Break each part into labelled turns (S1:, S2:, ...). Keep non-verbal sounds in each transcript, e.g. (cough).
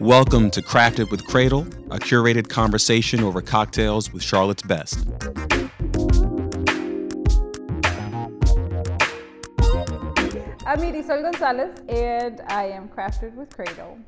S1: Welcome to Crafted with Cradle, a curated conversation over cocktails with Charlotte's best.
S2: I'm Irisol Gonzalez, and I am Crafted with Cradle.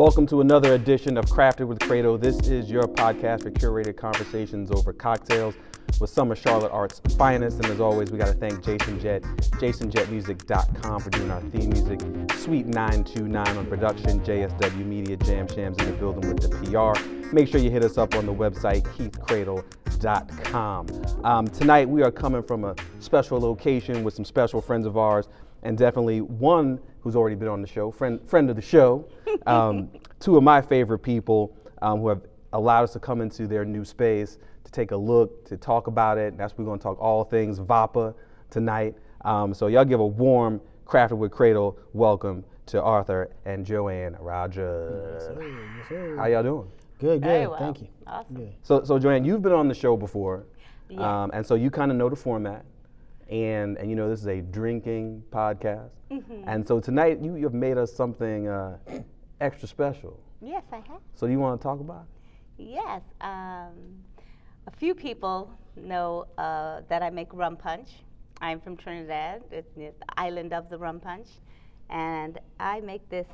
S1: Welcome to another edition of Crafted with Cradle. This is your podcast for curated conversations over cocktails with some of Charlotte Art's finest. And as always, we got to thank Jason Jett, jasonjettmusic.com for doing our theme music, Suite 929 on production, JSW Media, Jam Shams in the building with the PR. Make sure you hit us up on the website, keithcradle.com. Um, tonight, we are coming from a special location with some special friends of ours, and definitely one who's already been on the show, friend, friend of the show, (laughs) um, two of my favorite people um, who have allowed us to come into their new space to take a look, to talk about it. That's we're going to talk all things VAPA tonight. Um, so y'all give a warm Crafted with Cradle welcome to Arthur and Joanne Rogers.
S3: Yes, sir. Yes, sir.
S1: How y'all doing?
S3: Good, good.
S4: Very well.
S3: Thank you.
S4: Awesome.
S3: Good.
S1: So, so Joanne, you've been on the show before,
S4: Yes.
S1: um, and so you kind of know the format, and and you know this is a drinking podcast,
S4: Mm-hmm.
S1: and so tonight you you've made us something uh, extra special.
S4: Yes, I have.
S1: So you want to talk about? it?
S4: Yes. Um, a few people know uh, that I make rum punch. I'm from Trinidad, it's the island of the rum punch. And I make this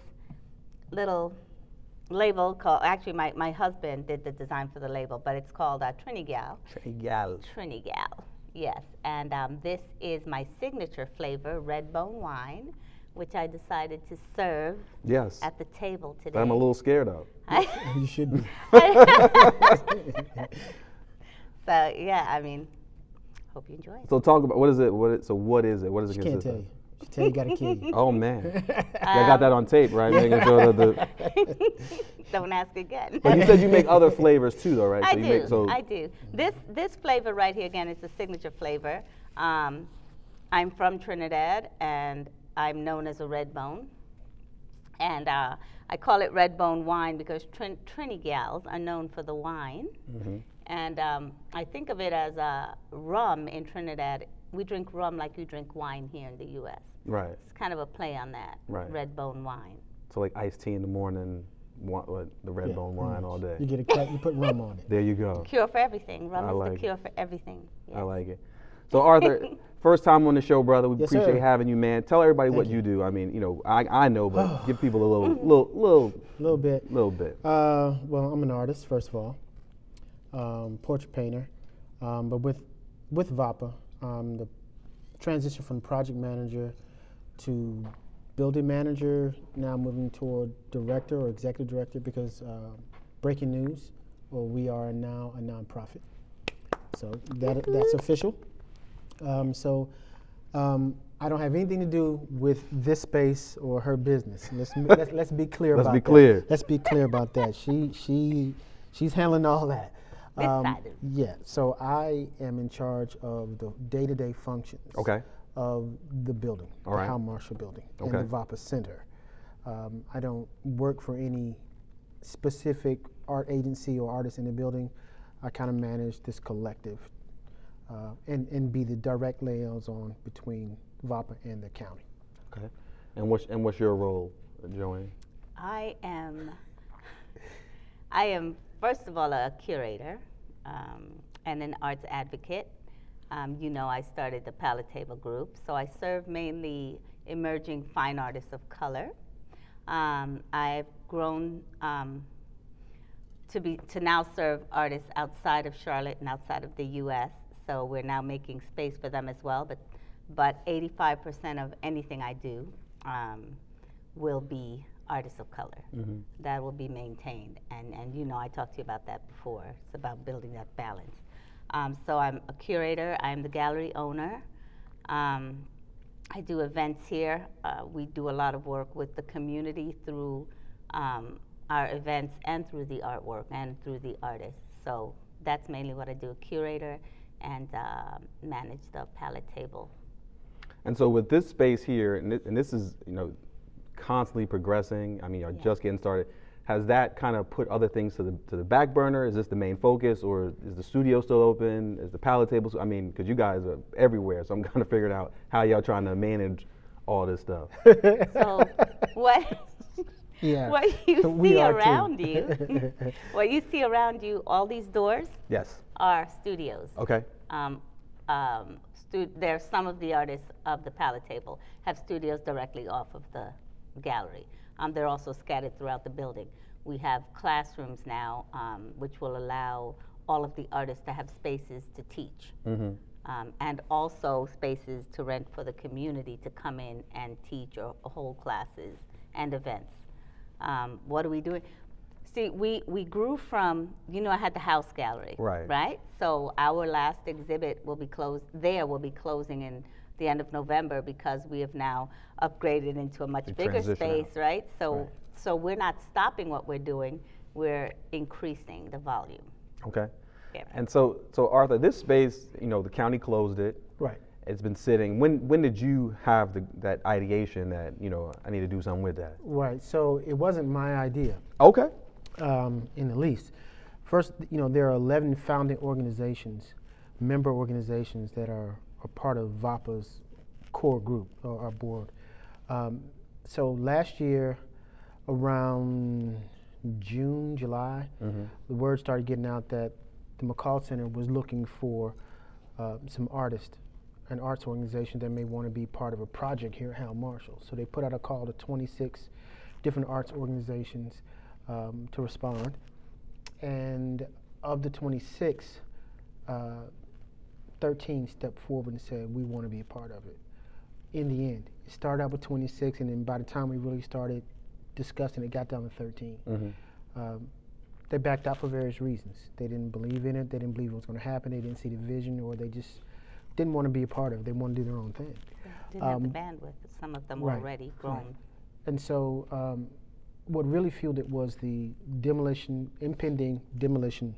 S4: little label called, actually, my, my husband did the design for the label, but it's called uh, Trinigal.
S1: Gal.
S4: Trinigal, yes. And um, this is my signature flavor, red bone wine, which I decided to serve
S1: Yes.
S4: at the table today.
S1: That I'm a little scared of. (laughs) (laughs)
S3: You should be. (laughs)
S4: So yeah, I mean, hope you enjoy it.
S1: So talk about what is it? What is, so what is it? What does it
S3: She can't
S1: consist
S3: tell
S1: of?
S3: you. She tell you gotta kill you. (laughs)
S1: Oh man, I got that on tape, right? Making sure that the. (laughs)
S4: Don't ask again.
S1: But you said you make other flavors too, though, right?
S4: I
S1: so
S4: do.
S1: Make, so
S4: I do. This this flavor right here again is a signature flavor. Um, I'm from Trinidad, and I'm known as a red bone. And uh, I call it red bone wine because Trin- Trinigals are known for the wine.
S1: Mm-hmm.
S4: And um, I think of it as uh, rum in Trinidad. We drink rum like you drink wine here in the U.S.
S1: right.
S4: It's kind of a play on that.
S1: Right.
S4: Red bone wine.
S1: So like iced tea in the morning, wa- what, the red
S3: Yeah,
S1: bone wine
S3: much.
S1: all day.
S3: You get a cut, you put rum on it.
S1: There you go.
S4: Cure for everything. Rum
S1: I
S4: is
S1: like
S4: the
S1: it.
S4: cure for everything.
S1: I like it. So Arthur, (laughs) first time on the show, brother. We
S3: Yes,
S1: appreciate
S3: sir.
S1: having you, man. Tell everybody what
S3: Thank
S1: you do. I mean, you know, I, I know, but (sighs) give people a little, little, little,
S3: A little bit.
S1: little bit.
S3: Uh, well, I'm an artist, first of all. Um, portrait painter. Um, but with with VAPA, um, the transition from project manager to building manager, now moving toward director or executive director because uh, breaking news, well, we are now a nonprofit. So that, that's official. Um, so um, I don't have anything to do with this space or her business. Let's let's, let's be clear
S1: Let's
S3: about
S1: be
S3: that.
S1: clear.
S3: Let's be clear about that. She she she's handling all that. Um,
S4: This side.
S3: yeah. So I am in charge of the day-to-day functions
S1: Okay.
S3: of the building,
S1: All
S3: the
S1: right.
S3: Hal Marshall Building,
S1: Okay.
S3: and the VAPA Center. Um, I don't work for any specific art agency or artist in the building. I kind of manage this collective uh, and, and be the direct liaison between VAPA and the county.
S1: Okay. And what's and what's your role, Joanne?
S4: I am. I am first of all a curator um, and an arts advocate. Um, you know, I started the Palette Table Group, so I serve mainly emerging fine artists of color. Um, I've grown um, to be to now serve artists outside of Charlotte and outside of the U.S. So we're now making space for them as well. But but 85% of anything I do um, will be artists of color. That will be maintained. And and you know I talked to you about that before. It's about building that balance. Um, so I'm a curator. I'm the gallery owner. Um, I do events here. Uh, we do a lot of work with the community through um, our events and through the artwork and through the artists. So that's mainly what I do: a curator and uh, manage the palette table.
S1: And so with this space here, and this, and this is you know constantly progressing. I mean, you're
S4: Yeah.
S1: just getting started. has that kind of put other things to the to the back burner? Is this the main focus, or is the studio still open? Is the palette table? I mean, because you guys are everywhere, so I'm (laughs) kind of figuring out how y'all trying to manage all this stuff.
S4: So (laughs) what?
S3: Yeah. (laughs)
S4: What you
S3: We
S4: see around you, what you see around you, all these doors
S1: yes.
S4: are studios.
S1: Okay.
S4: Um, um, stu- there's some of the artists of the palette table have studios directly off of the gallery. Um, they're also scattered throughout the building. We have classrooms now, um, which will allow all of the artists to have spaces to teach. Um, and also spaces to rent for the community to come in and teach or, or hold classes and events. Um, what are we doing? See, we, we grew from, you know, I had the house gallery.
S1: Right.
S4: Right? So our last exhibit will be closed, there will be closing in the end of November because we have now upgraded into a much
S1: You
S4: bigger
S1: transition out.
S4: space, right? So,
S1: Right.
S4: so we're not stopping what we're doing, we're increasing the volume.
S1: Okay.
S4: Yeah.
S1: And so, so Arthur, this space, you know, the county closed it.
S3: Right.
S1: It's been sitting. When when did you have the, that ideation that you know I need to do something with that?
S3: Right. So it wasn't my idea
S1: Okay.
S3: um, in the least. First, you know, there are 11 founding organizations, member organizations that are, are part of VAPA's core group or our board. Um, so last year, around June, July, the word started getting out that the McColl Center was looking for uh, some artists, an arts organization that may want to be part of a project here at Hal Marshall. So they put out a call to 26 different arts organizations um, to respond. And of the 26, uh, 13 stepped forward and said, We want to be a part of it. In the end, it started out with 26, and then by the time we really started discussing, it got down to 13. Um, they backed out for various reasons. They didn't believe in it, they didn't believe it was going to happen, they didn't see the vision, or they just didn't want to be a part of it. They wanted to do their own thing.
S4: Didn't have the
S3: Um,
S4: bandwidth, some of them
S3: right,
S4: already
S3: right. And so, um, what really fueled it was the demolition, impending demolition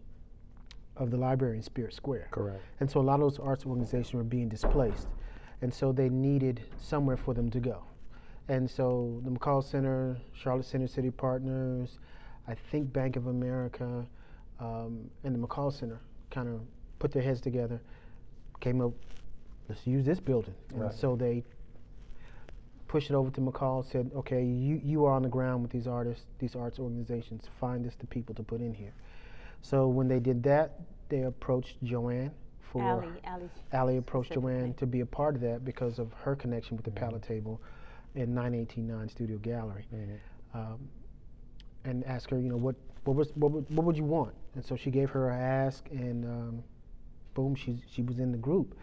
S3: of the library in Spirit Square.
S1: Correct.
S3: And so, a lot of those arts organizations were being displaced. And so, they needed somewhere for them to go. And so, the McColl Center, Charlotte Center City Partners, I think Bank of America, um, and the McColl Center kind of put their heads together, came up, let's use this building. And
S1: Right.
S3: so, they pushed it over to McColl, said, okay, you, you are on the ground with these artists, these arts organizations, find us the people to put in here. So when they did that, they approached Joanne for,
S4: Ally, Ally.
S3: Ally approached. Joanne to be a part of that because of her connection with the palette table in 9189 Studio Gallery. Um, and asked her, you know, what, what, was, what, would, what would you want? And so she gave her a ask, and um, boom, she, she was in the group.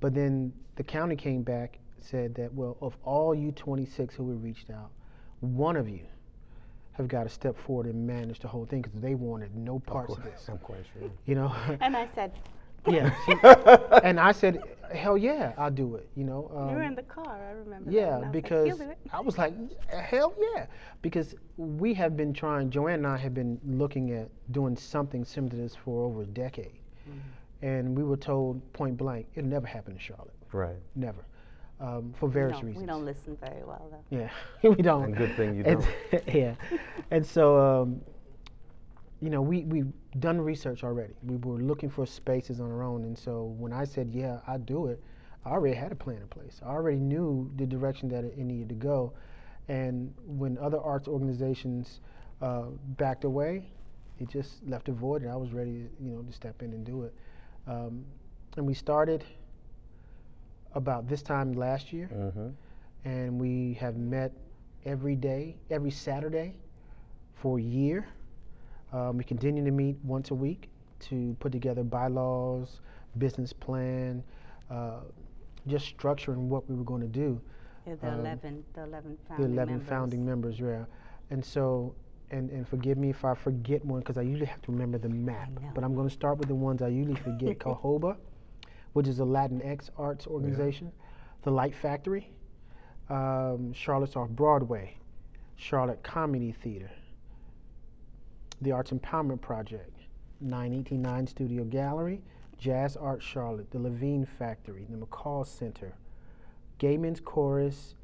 S3: But then the county came back said that, well, of all you 26 who we reached out, one of you have got to step forward and manage the whole thing because they wanted no parts of, this.
S1: I'm quite sure.
S3: You know, (laughs)
S4: And I said,
S3: yeah. she- (laughs) and I said, hell yeah, I'll do it. You know,
S4: you were
S3: um,
S4: in the car, I remember that,
S3: yeah,
S4: and I was like,
S3: because
S4: "You'll do it."
S3: I was like, hell yeah. Because we have been trying, Joanne and I have been looking at doing something similar to this for over a decade.
S4: Mm-hmm.
S3: And we were told point blank, it'll never happen in Charlotte.
S1: Right.
S3: Never. Um, for various
S4: don't-
S3: reasons.
S4: We don't listen very well, though.
S3: Yeah, (laughs) we don't.
S1: And good thing you
S3: And-
S1: don't. (laughs)
S3: yeah. And so, um, you know, we, we've done research already. We were looking for spaces on our own. And so when I said, yeah, I'd do it, I already had a plan in place. I already knew the direction that it, it needed to go. And when other arts organizations uh, backed away, it just left a void, and I was ready, you know, to step in and do it. Um, and we started about this time last year
S1: Mm-hmm.
S3: and we have met every day, every Saturday for a year. Um, we continue to meet once a week to put together bylaws, business plan, uh, just structuring what we were going to do.
S4: Yeah, the
S3: Um,
S4: 11, the 11
S3: The
S4: founding
S3: 11
S4: members.
S3: founding members, yeah. And so, and, and forgive me if I forget one because I usually have to remember the map.
S4: know.
S3: But I'm going to start with the ones I usually forget. (laughs) Cahoba, which is a Latinx arts organization. The Light Factory, um, Charlotte's Off Broadway, Charlotte Comedy Theater, the Arts Empowerment Project, 9189 Studio Gallery, Jazz Art Charlotte, the Levine Factory, the McColl Center, Gay Men's Chorus,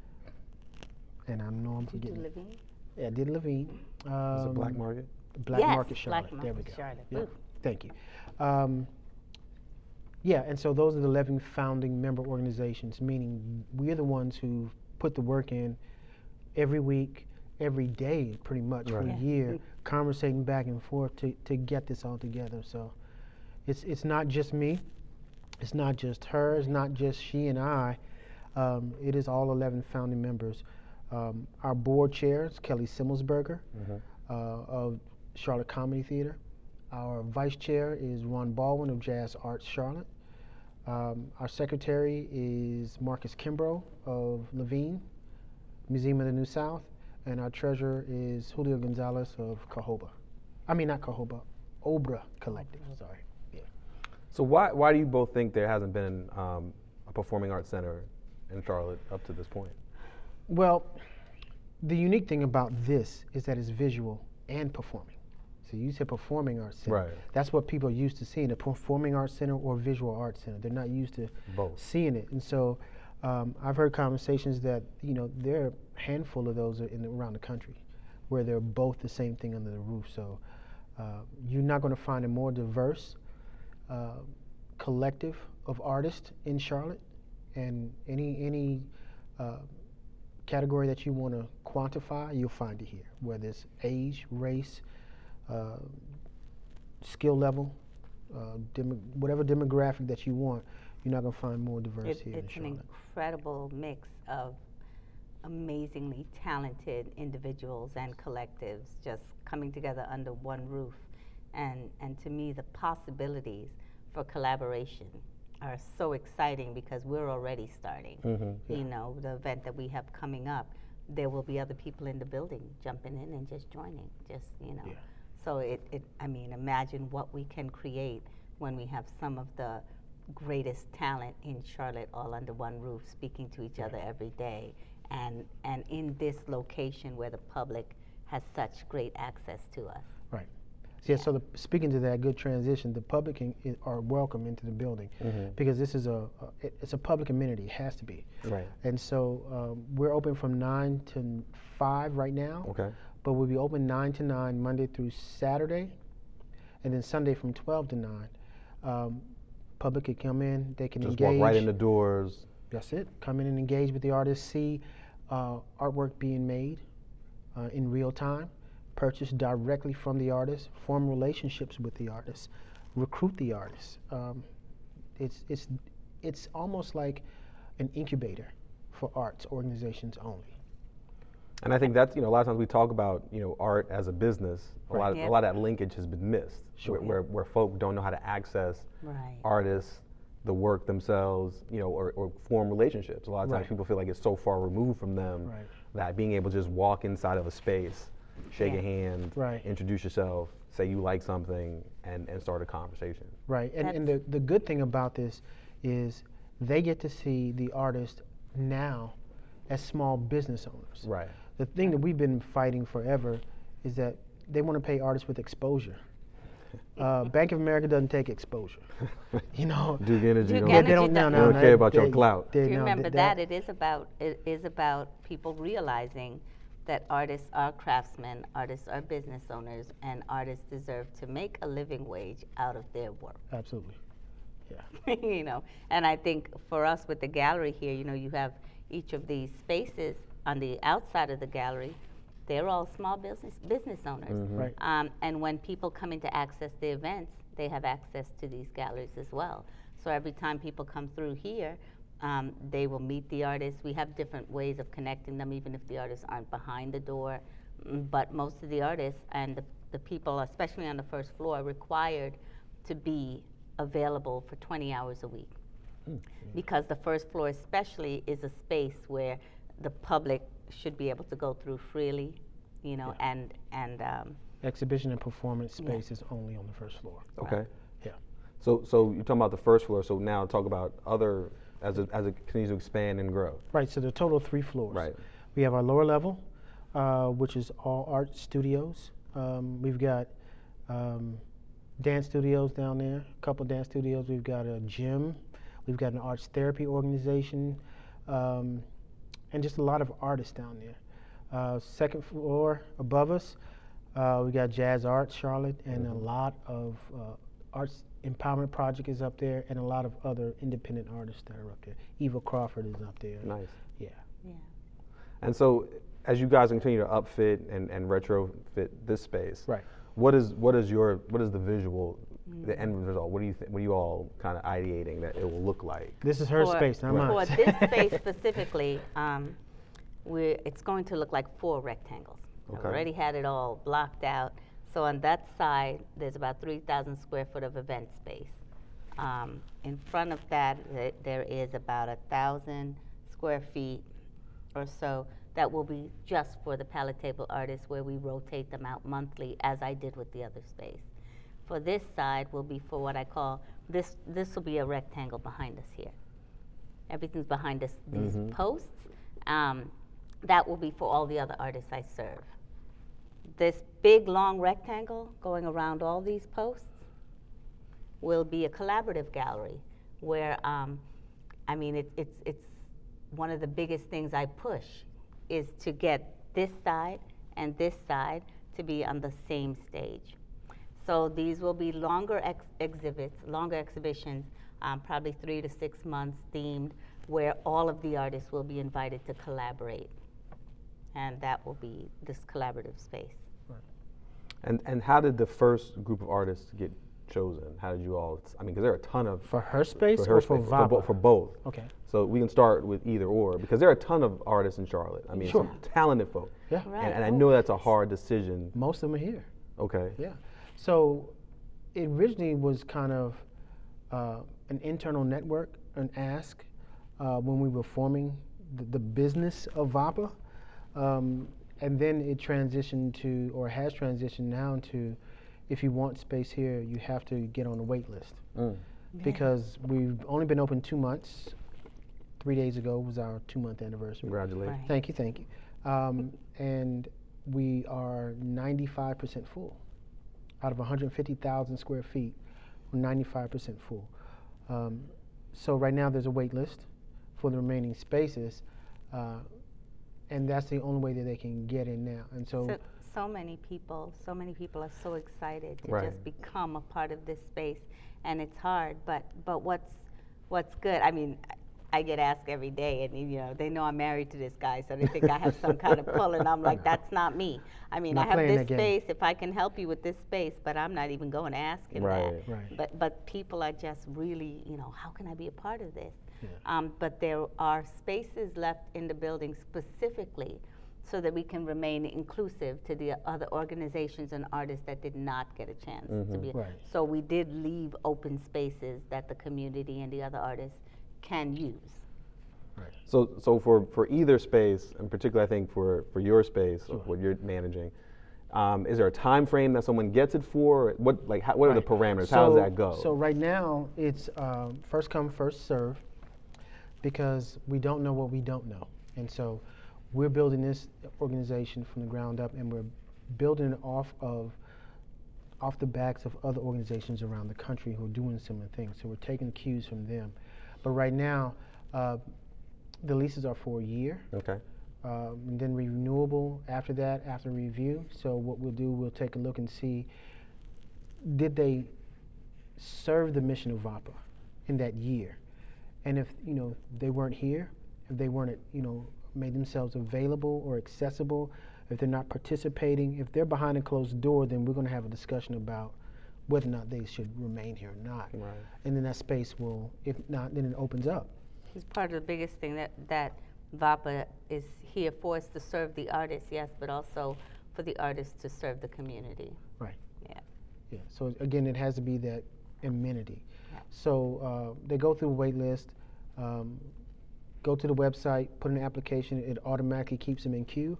S3: and I know I'm
S4: Did you do
S3: forgetting.
S4: Levine?
S3: Yeah, did Levine.
S1: Is it Black
S3: Um,
S1: Market?
S3: Black
S4: Yes,
S3: Market
S4: Black
S3: Charlotte. there we
S4: Market
S3: go.
S4: Charlotte.
S3: Yeah, Thank you. Um, yeah, and so those are the 11 founding member organizations, meaning we're the ones who put the work in every week, every day, pretty much for
S1: Right.
S3: a
S4: Yeah.
S3: year, conversating back and forth to, to get this all together. So it's, it's not just me, it's not just her, it's not just she and I. Um, it is all 11 founding members. Um, our board chair is Kelly Simmelsberger
S1: Mhm.
S3: uh, of Charlotte Comedy Theater. Our vice chair is Ron Baldwin of Jazz Arts Charlotte. Um, our secretary is Marcus Kimbrough of Levine, Museum of the New South. And our treasurer is Julio Gonzalez of Cahoba. I mean, not Cahoba, Obra Collective, sorry. Yeah.
S1: So why why do you both think there hasn't been um, a performing arts center in Charlotte up to this point?
S3: Well, the unique thing about this is that it's visual and performing. So you said performing arts center.
S1: Right.
S3: That's what people are used to seeing, a performing arts center or visual arts center. They're not used to
S1: Both.
S3: seeing it. And so um, I've heard conversations that, you know, there are a handful of those in, around the country where they're both the same thing under the roof. So uh, you're not going to find a more diverse uh, collective of artists in Charlotte. And any, any uh, category that you want to quantify, you'll find it here, whether it's age, race, uh, skill level, uh, whatever demographic that you want, you're not going to find more diversity
S4: It,
S3: in
S4: it's an incredible mix of amazingly talented individuals and collectives just coming together under one roof. And, and to me, the possibilities for collaboration are so exciting because we're already starting.
S1: Mm-hmm.
S4: You know, the event that we have coming up, there will be other people in the building jumping in and just joining, just, you know.
S3: Yeah.
S4: So it, it, I mean, imagine what we can create when we have some of the greatest talent in Charlotte all under one roof, speaking to each other every day, and, and in this location where the public has such great access to us.
S3: Right. Yeah, so the, speaking to that, good transition, the public can, i- are welcome into the building
S1: Mhm.
S3: because this is a, a it- it's a public amenity, it has to be.
S1: Right.
S3: And so um, we're open from 9 to 5 right now,
S1: Okay.
S3: but we'll be open 9 to 9 Monday through Saturday, and then Sunday from 12 to 9. Um, public can come in, they can
S1: Just
S3: engage.
S1: walk right in the doors.
S3: That's it. Come in and engage with the artist, see uh, artwork being made uh, in real time, purchase directly from the artist, form relationships with the artist, recruit the artist. Um, it's, it's, it's almost like an incubator for arts organizations only.
S1: And I think that's you know a lot of times we talk about you know art as a business. A lot
S4: Yep.
S1: a lot of that linkage has been missed.
S3: Sure.
S1: Where, where where folk don't know how to access
S4: Right.
S1: artists, the work themselves, you know, or, or form relationships. A lot of times
S3: Right.
S1: people feel like it's so far removed from them
S3: Right.
S1: that being able to just walk inside of a space, shake a hand,
S3: Right.
S1: introduce yourself, say you like something, and, and start a conversation.
S3: Right, and, and the, the good thing about this is they get to see the artist now as small business owners.
S1: Right.
S3: The thing that we've been fighting forever is that they want to pay artists with exposure. Uh, (laughs) Bank of America doesn't take exposure. (laughs) You know,
S1: Duke Energy.
S4: Duke
S1: don't,
S4: Energy
S3: they don't, no,
S4: does-
S3: no,
S1: They don't
S3: no,
S1: care about your clout.
S3: they-
S4: Do you
S3: no,
S4: remember
S3: th-
S4: that? It is about it is about people realizing that artists are craftsmen, artists are business owners, and artists deserve to make a living wage out of their work.
S3: Absolutely. Yeah. (laughs)
S4: you know, and I think for us with the gallery here, you know, you have each of these spaces on the outside of the gallery. They're all small business business owners,
S3: Right.
S4: um, and when people come in to access the events, they have access to these galleries as well. So every time people come through here, um, they will meet the artists. We have different ways of connecting them, even if the artists aren't behind the door. Mm, But most of the artists and the, the people, especially on the first floor, are required to be available for 20 hours a week. Because the first floor, especially, is a space where the public should be able to go through freely, you know, and and um,
S3: Exhibition and performance
S4: Yeah.
S3: space is only on the first floor.
S1: Okay.
S3: Yeah.
S1: So so you're talking about the first floor. So now talk about other as it, as it continues to expand and grow.
S3: Right, so the total of three floors.
S1: Right.
S3: We have our lower level, uh, which is all art studios. Um, we've got um, dance studios down there, a couple dance studios. We've got a gym. We've got an arts therapy organization, um, and just a lot of artists down there. Uh, second floor above us, Uh, we got Jazz Arts Charlotte, and a lot of uh, arts empowerment project is up there, and a lot of other independent artists that are up there. Eva Crawford is up there.
S1: Nice.
S3: Yeah.
S4: Yeah.
S1: And so, as you guys continue to upfit and, and retrofit this space,
S3: Right.
S1: What is what is your what is the visual, the end result? What do you think? What are you all kind of ideating that it will look like?
S3: This is her
S4: For-
S3: space, not mine.
S4: For this space specifically, um, we're, it's going to look like four rectangles. I've
S1: Okay.
S4: already had it all blocked out. So on that side, there's about 3,000 square foot of event space. Um, in front of that, th- there is about a thousand square feet or so that will be just for the pallet table artists, where we rotate them out monthly, as I did with the other space. For this side will be for what I call this. This will be a rectangle behind us here. Everything's behind us. These posts. Um, that will be for all the other artists I serve. This big long rectangle going around all these posts will be a collaborative gallery where, um, I mean, it, it's, it's one of the biggest things I push is to get this side and this side to be on the same stage. So these will be longer ex- exhibits, longer exhibitions, um, probably three to six months themed, where all of the artists will be invited to collaborate. And that will be this collaborative space.
S1: And and how did the first group of artists get chosen? How did you all? I mean, because there are a ton of
S3: For her space
S1: for her
S3: or for
S1: space,
S3: Vapa?
S1: bo- for both.
S3: Okay.
S1: So we can start with either or because there are a ton of artists in Charlotte. I mean,
S3: Sure.
S1: some talented folk.
S3: Yeah.
S4: Right.
S1: And, and I know that's a hard decision.
S3: Most of them are here.
S1: Okay.
S3: Yeah. So it originally was kind of uh, an internal network, an ask uh, when we were forming the, the business of VAPA. Um, and then it transitioned to, or has transitioned now to, if you want space here, you have to get on the wait list.
S1: Mm.
S3: Because we've only been open two months. Three days ago was our two month anniversary.
S1: Congratulations.
S4: Right.
S3: Thank you, thank you. Um, and we are 95% full. Out of 150,000 square feet, we're 95% full. Um, so right now there's a wait list for the remaining spaces, uh, and that's the only way that they can get in now. And so,
S4: So, so many people, so many people are so excited to
S1: Right.
S4: just become a part of this space, and it's hard. But but what's what's good? I mean, I- I get asked every day, and you know they know I'm married to this guy, so they think I have some kind of pull, and I'm like, that's not me. I mean,
S3: Not
S4: I have this
S3: that
S4: space. If I can help you with this space, but I'm not even going to ask him
S1: Right.
S4: that.
S3: Right.
S4: But but people are just really, you know, how can I be a part of this?
S3: Yeah.
S4: Um, but there are spaces left in the building specifically so that we can remain inclusive to the other organizations and artists that did not get a chance to be.
S3: Right.
S4: So we did leave open spaces that the community and the other artists can use. Right.
S1: So, so for, for either space, and particularly I think for, for your space, or what you're managing, um, is there a time frame that someone gets it for? What like how, what are the
S3: Right.
S1: parameters? how does that go?
S3: So right now, it's um, first come, first serve, because we don't know what we don't know, and so we're building this organization from the ground up, and we're building it off of off the backs of other organizations around the country who are doing similar things. So we're taking cues from them, but right now, uh, the leases are for a year.
S1: okay.
S3: Um, and then renewable after that, after review. So what we'll do, we'll take a look and see, did they serve the mission of VAPA in that year? And if, you know, they weren't here, if they weren't, you know, made themselves available or accessible, if they're not participating, if they're behind a closed door, then we're gonna have a discussion about whether or not they should remain here or not.
S1: Right.
S3: And then that space will, if not, then it opens up.
S4: It's part of the biggest thing that, that VAPA is here for is to serve the artists, yes, but also for the artists to serve the community.
S3: Right.
S4: Yeah.
S3: Yeah, so again, it has to be that amenity.
S4: Yeah.
S3: So uh, they go through a wait list, um, go to the website, put in an application, it automatically keeps them in queue.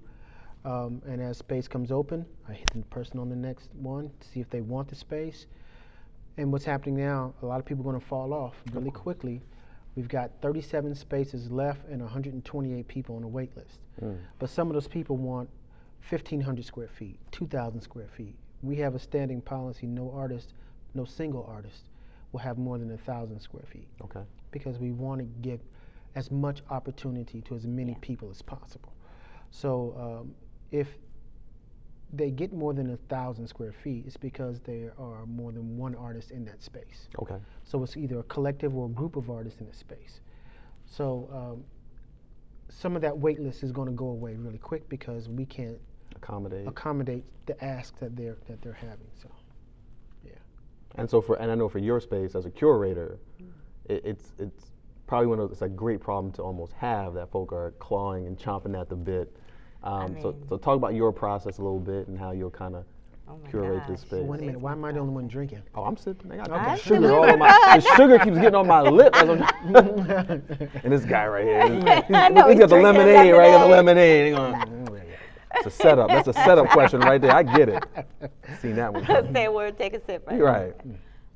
S3: Um, and as space comes open, I hit the person on the next one to see if they want the space. And what's happening now, a lot of people are going to fall off really quickly. We've got 37 spaces left and 128 people on the wait list.
S1: Mm.
S3: But some of those people want 1,500 square feet, 2,000 square feet. We have a standing policy: no artist, no single artist, will have more than a thousand square feet
S1: Okay.
S3: because we want to give as much opportunity to as many
S4: Yeah.
S3: people as possible. So um, if they get more than a thousand square feet, it's because there are more than one artist in that space.
S1: Okay.
S3: So it's either a collective or a group of artists in a space. So um, some of that wait list is going to go away really quick because we can't
S1: Accommodate.
S3: accommodate the ask that they're that they're having. So yeah.
S1: And so for and I know for your space as a curator, it, it's it's probably one of those, it's a great problem to almost have that folk are clawing and chomping at the bit. Um, so
S4: mean-
S1: so talk about your process a little bit and how you'll kind of
S4: Oh my
S1: curate this space.
S3: wait a minute, why am I the only one drinking?
S1: Oh, I'm sipping. I got
S3: Okay.
S1: sugar all on my. The sugar keeps getting on my lip. As I'm, (laughs) (laughs) and this guy right here, (laughs) he's,
S4: know,
S1: he's
S4: he's
S1: got the
S4: drinking
S1: lemonade, right? He got the
S4: lemonade.
S1: lemonade. He going, it's a setup. That's a setup question right there. I get it. Seen that one.
S4: Say a word, take a sip, right?
S1: Right.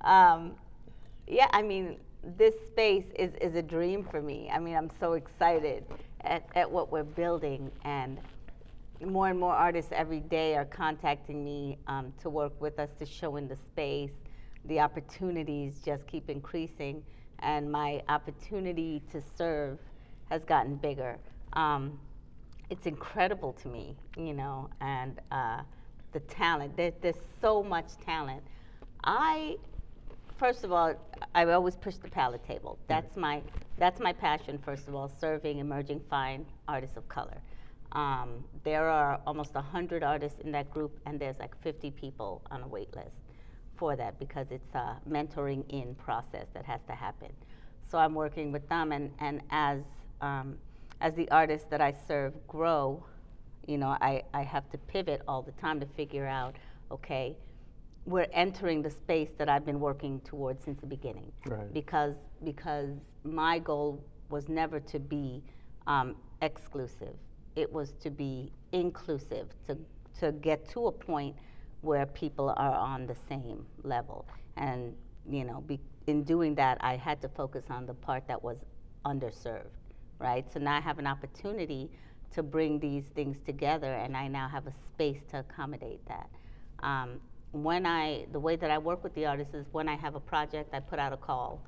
S4: Um, yeah, I mean, this space is, is a dream for me. I mean, I'm so excited at, at what we're building, and more and more artists every day are contacting me um, to work with us to show in the space. The opportunities just keep increasing, and my opportunity to serve has gotten bigger. Um, it's incredible to me, you know, and uh, the talent. There, there's so much talent. I, first of all, I always push the palette table. That's my that's my passion. First of all, serving emerging fine artists of color. Um, there are almost 100 artists in that group, and there's like 50 people on a wait list for that because it's a mentoring in process that has to happen. So I'm working with them, and, and as, um, as the artists that I serve grow, you know, I, I have to pivot all the time to figure out, okay, we're entering the space that I've been working towards since the beginning.
S1: Right.
S4: Because, because my goal was never to be um, exclusive. It was to be inclusive, to, to get to a point where people are on the same level. And, you know, be, in doing that, I had to focus on the part that was underserved, right? So now I have an opportunity to bring these things together, and I now have a space to accommodate that. Um, when I, the way that I work with the artists is when I have a project, I put out a call.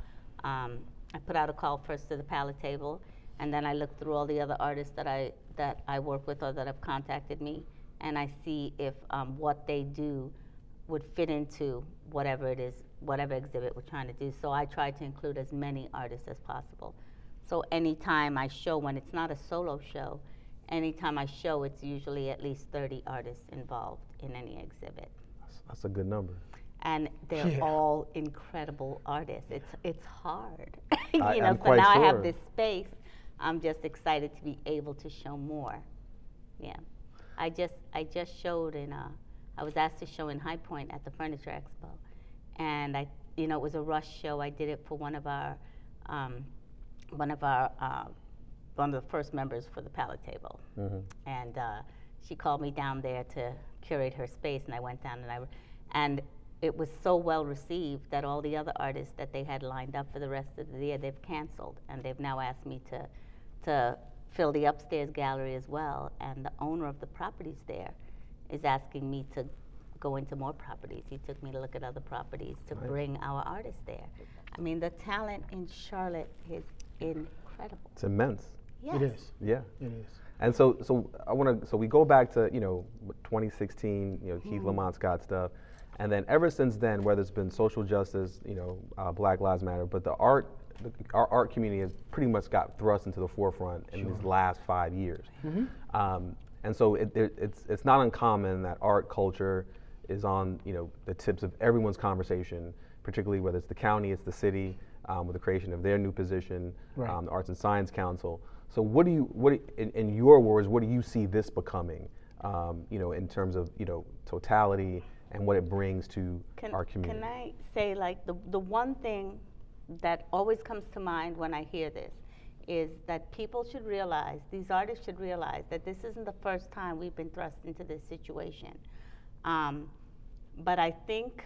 S4: Um, I put out a call first to the palette table, and then I look through all the other artists that I that I work with or that have contacted me, and I see if um, what they do would fit into whatever it is, whatever exhibit we're trying to do. So I try to include as many artists as possible. So anytime I show, when it's not a solo show, anytime I show, it's usually at least 30 artists involved in any exhibit
S1: That's, that's a good number.
S4: and they're
S3: Yeah.
S4: all incredible artists. It's it's hard, (laughs) you
S1: I-
S4: know.
S1: I'm
S4: so
S1: quite
S4: now I have this space. I'm just excited to be able to show more. Yeah, I just I just showed in uh, I was asked to show in High Point at the Furniture Expo, and I you know it was a rush show. I did it for one of our um, one of our uh, one of the first members for the palette table
S1: hmm
S4: and uh, she called me down there to curate her space and i went down and i and it was so well received that all the other artists that they had lined up for the rest of the year they've canceled and they've now asked me to to fill the upstairs gallery as well and the owner of the properties there is asking me to go into more properties he took me to look at other properties to
S1: Nice.
S4: bring our artists there i mean the talent in charlotte is incredible
S1: It's immense.
S4: yes.
S3: It is.
S1: Yeah.
S3: It is.
S1: And so, so I want to. So we go back to you know 2016, you know Keith
S4: Mm-hmm.
S1: Lamont Scott stuff, and then ever since then, whether it's been social justice, you know, uh, Black Lives Matter, but the art, the, our art community has pretty much got thrust into the forefront in these last five years. Um, and so it, there, it's it's not uncommon that art culture is on you know the tips of everyone's conversation, particularly whether it's the county, it's the city, um, with the creation of their new position,
S3: Right.
S1: um, the Arts and Science Council. So what do you, what, do- in, in your words, what do you see this becoming, um, you know, in terms of, you know, totality and what it brings to
S4: Can,
S1: our community?
S4: Can I say, like, the, the one thing that always comes to mind when I hear this is that people should realize, these artists should realize, that this isn't the first time we've been thrust into this situation. Um, but I think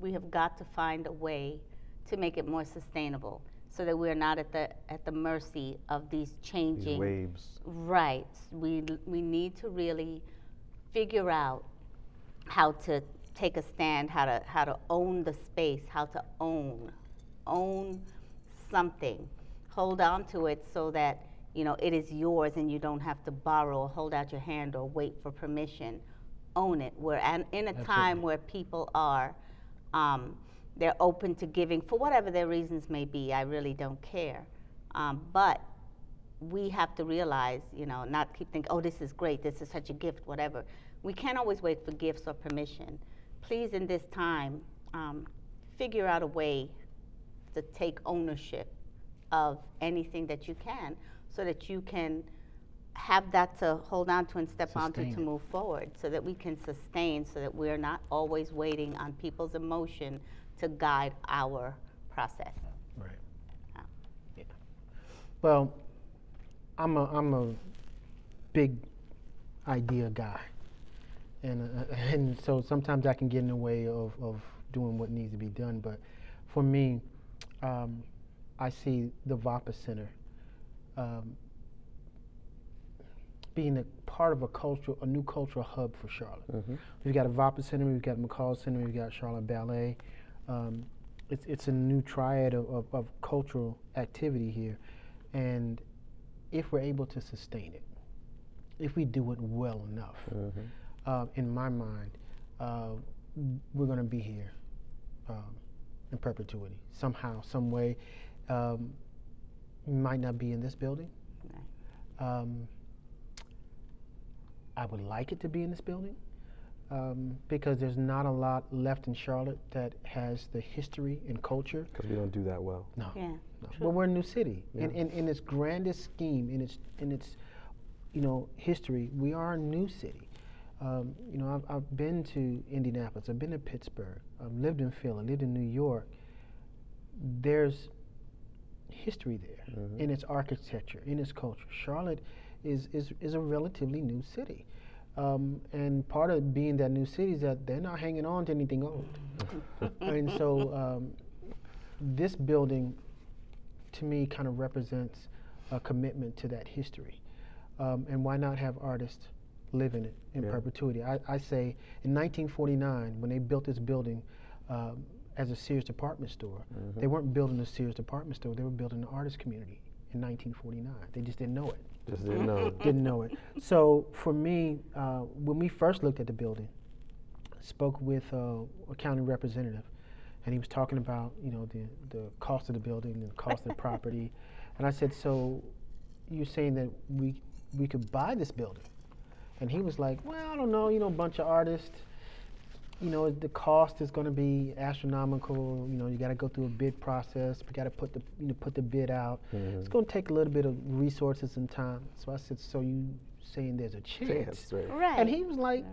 S4: we have got to find a way to make it more sustainable so that we're not at the, at the mercy of these
S1: These
S4: changing
S1: waves.
S4: Right. We, we need to really figure out how to take a stand, how to, how to own the space, how to own, own something. Hold on to it so that, you know, it is yours and you don't have to borrow or hold out your hand or wait for permission. own it. We're an, in a time where people are, um, they're open to giving for whatever their reasons may be. I really don't care. Um, but we have to realize, you know, not keep thinking, oh, this is great, this is such a gift, whatever. We can't always wait for gifts or permission. Please, in this time, um, figure out a way to take ownership of anything that you can so that you can have that to hold on to and step onto
S3: Sustain
S4: to
S3: it.
S4: move forward so that we can sustain so that we're not always waiting on people's emotion to guide our process.
S3: Right.
S4: Yeah.
S3: Yeah. Well, I'm a I'm a big idea guy, and uh, (laughs) and so sometimes I can get in the way of of doing what needs to be done. But for me, um, I see the VAPA Center um, being a part of a cultural, a new cultural hub for Charlotte.
S1: Mhm.
S3: We've got a VAPA Center, we've got McColl Center, we've got Charlotte Ballet. Um, it's, it's a new triad of, of, of cultural activity here. And if we're able to sustain it, if we do it well enough,
S1: Mhm.
S3: uh, in my mind, uh, we're going to be here um, in perpetuity somehow, some way. Um, might not be in this building. Um, I would like it to be in this building um, because there's not a lot left in Charlotte that has the history and culture.
S1: Because we don't do that well.
S3: No,
S4: Yeah.
S3: no. But we're a new city. In,
S1: Yeah.
S3: in, in its grandest scheme, in its, in its you know, history, we are a new city. Um, you know, I've, I've been to Indianapolis, I've been to Pittsburgh, I've lived in Philly, lived in New York. There's history there
S1: Mhm.
S3: in its architecture, in its culture. Charlotte is, is, is a relatively new city. Um, and part of being that new city is that they're not hanging on to anything old. (laughs) and so um, this building, to me, kind of represents a commitment to that history. Um, and why not have artists live in it in
S1: Yeah.
S3: perpetuity? I, I say in 1949, when they built this building um, as a Sears department store,
S1: Mm-hmm.
S3: they weren't building a Sears department store, they were building an artist community in 1949. They just didn't know it
S1: Just didn't know. (laughs)
S3: didn't know it. So for me, uh, when we first looked at the building, spoke with uh, a county representative, and he was talking about you know the the cost of the building and the cost of the property, (laughs) and I said, so you're saying that we we could buy this building? And he was like, well, I don't know, you know, a bunch of artists. You know, the cost is going to be astronomical. You know, you got to go through a bid process. We got to put the you know put the bid out. It's
S1: Mhm.
S3: going to take a little bit of resources and time. So I said, so you saying there's a chance?
S1: Chance, right.
S4: Right.
S3: And he was like,
S4: Right.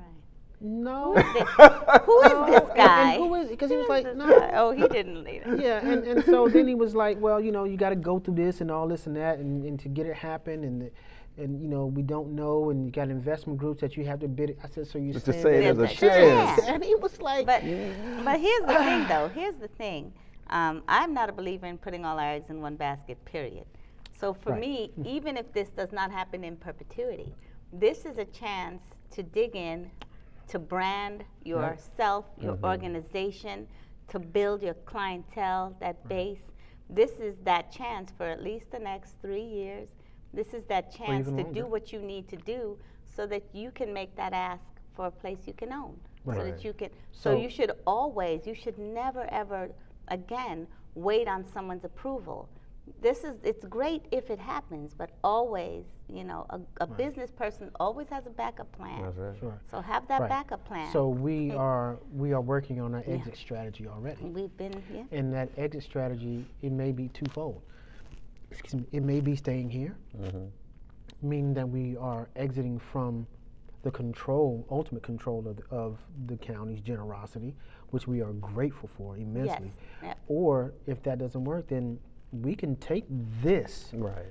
S3: no.
S4: Who is thi- (laughs) who is this guy?
S3: And, who is? Because he was like, no.
S4: guy? Oh, he didn't lead it.
S3: Yeah, and, and so then he was like, well, you know, you got to go through this and all this and that, and, and to get it happen, and the, and you know, we don't know, and you got investment groups that you have to bid. I said, so you
S1: Just to
S3: saying
S1: say
S3: that
S1: there's a
S4: There's a chance.
S1: chance. (laughs)
S3: And he was like,
S4: But but here's the thing, though. (sighs) Here's the thing. Um, I'm not a believer in putting all our eggs in one basket. Period. So for
S3: Right.
S4: me, even if this does not happen in perpetuity, this is a chance to dig in, to brand yourself, your organization, to build your clientele, that base. This is that chance for at least the next three years. This is that chance to
S3: longer.
S4: do what you need to do so that you can make that ask for a place you can own. So that you can so,
S3: So-
S4: you should always, you should never ever again wait on someone's approval. This is it's great if it happens, but always, you know, a, a business person always has a backup plan.
S1: That's right.
S3: Sure.
S4: So have that
S3: Right.
S4: backup plan.
S3: So we
S4: Hey. (laughs)
S3: are we are working on our
S4: Yeah.
S3: exit strategy already.
S4: we've been yeah.
S3: And that exit strategy, it may be twofold. Excuse me. It may be staying here,
S1: Mhm.
S3: meaning that we are exiting from the control, ultimate control of the, of the county's generosity, which we are grateful for immensely.
S4: Yeah.
S3: Or if that doesn't work, then we can take this,
S1: Right.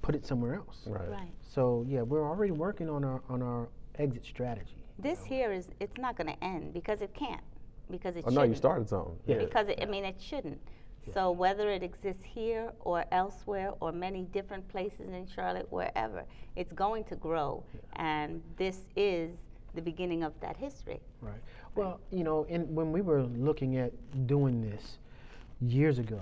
S3: put it somewhere else.
S1: Right.
S4: Right.
S3: So yeah, we're already working on our on our exit strategy.
S4: This here is it's not going to end because it can't because it
S1: Oh no, you started something.
S3: Yeah.
S4: because it, I mean it shouldn't. So whether it exists here or elsewhere or many different places in Charlotte, wherever, it's going to grow, and this is the beginning of that history.
S3: Right. Well, you know, in, when we were looking at doing this years ago,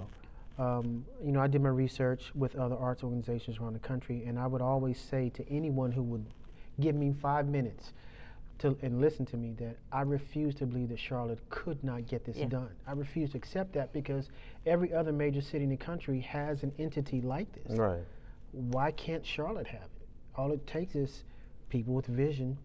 S3: um, you know, I did my research with other arts organizations around the country, and I would always say to anyone who would give me five minutes to and listen to me that I refuse to believe that Charlotte could not get this
S4: Yeah.
S3: done. I refuse to accept that because every other major city in the country has an entity like this.
S1: Right.
S3: Why can't Charlotte have it? All it takes is people with vision.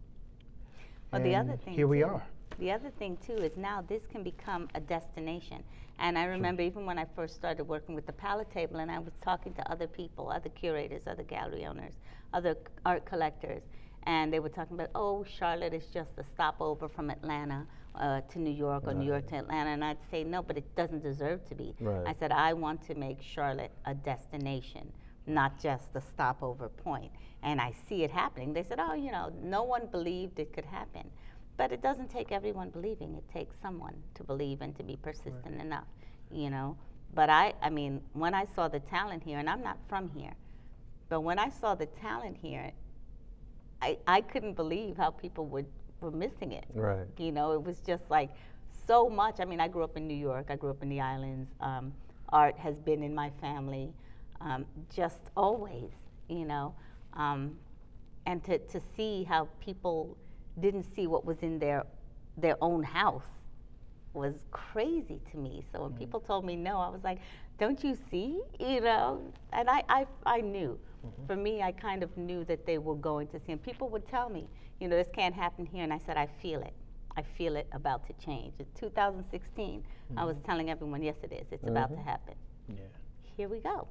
S4: Well, the other
S3: and
S4: thing
S3: here we
S4: too-
S3: are.
S4: The other thing too is now this can become a destination. And I remember even when I first started working with the palette table and I was talking to other people, other curators, other gallery owners, other art collectors, and they were talking about, oh, Charlotte is just a stopover from Atlanta uh, to New York or New York to Atlanta. And I'd say, no, but it doesn't deserve to be.
S1: Right.
S4: I said, I want to make Charlotte a destination, not just a stopover point. And I see it happening. They said, oh, you know, no one believed it could happen. But it doesn't take everyone believing. It takes someone to believe and to be persistent enough, you know. But I, I mean, when I saw the talent here, and I'm not from here, but when I saw the talent here, I, I couldn't believe how people would, were missing it.
S1: Right.
S4: You know, it was just like so much. I mean, I grew up in New York, I grew up in the islands. Um, art has been in my family um, just always, you know. Um, and to, to see how people didn't see what was in their, their own house was crazy to me. So when people told me no, I was like, don't you see? You know? And I, I, I knew. For me, I kind of knew that they were going to see. And people would tell me, you know, this can't happen here. And I said, I feel it. I feel it about to change. In 2016, I was telling everyone, yes, it is. It's about to happen.
S3: Yeah.
S4: Here we go.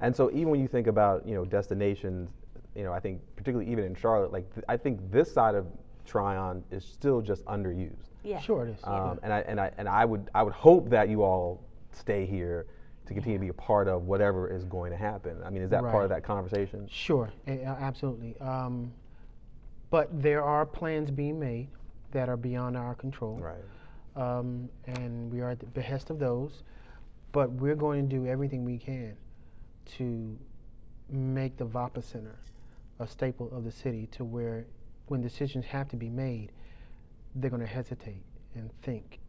S1: And so even when you think about you know destinations, you know I think particularly even in Charlotte, like th- I think this side of Tryon is still just underused.
S4: Yeah.
S3: Sure it is.
S1: Um, and I and I and I would I would hope that you all stay here to continue to be a part of whatever is going to happen. I mean, is that part of that conversation?
S3: Sure, a- a- absolutely. Um, but there are plans being made that are beyond our control.
S1: Right.
S3: um, and we are at the behest of those. But we're going to do everything we can to make the VAPA Center a staple of the city to where when decisions have to be made, they're going to hesitate and think,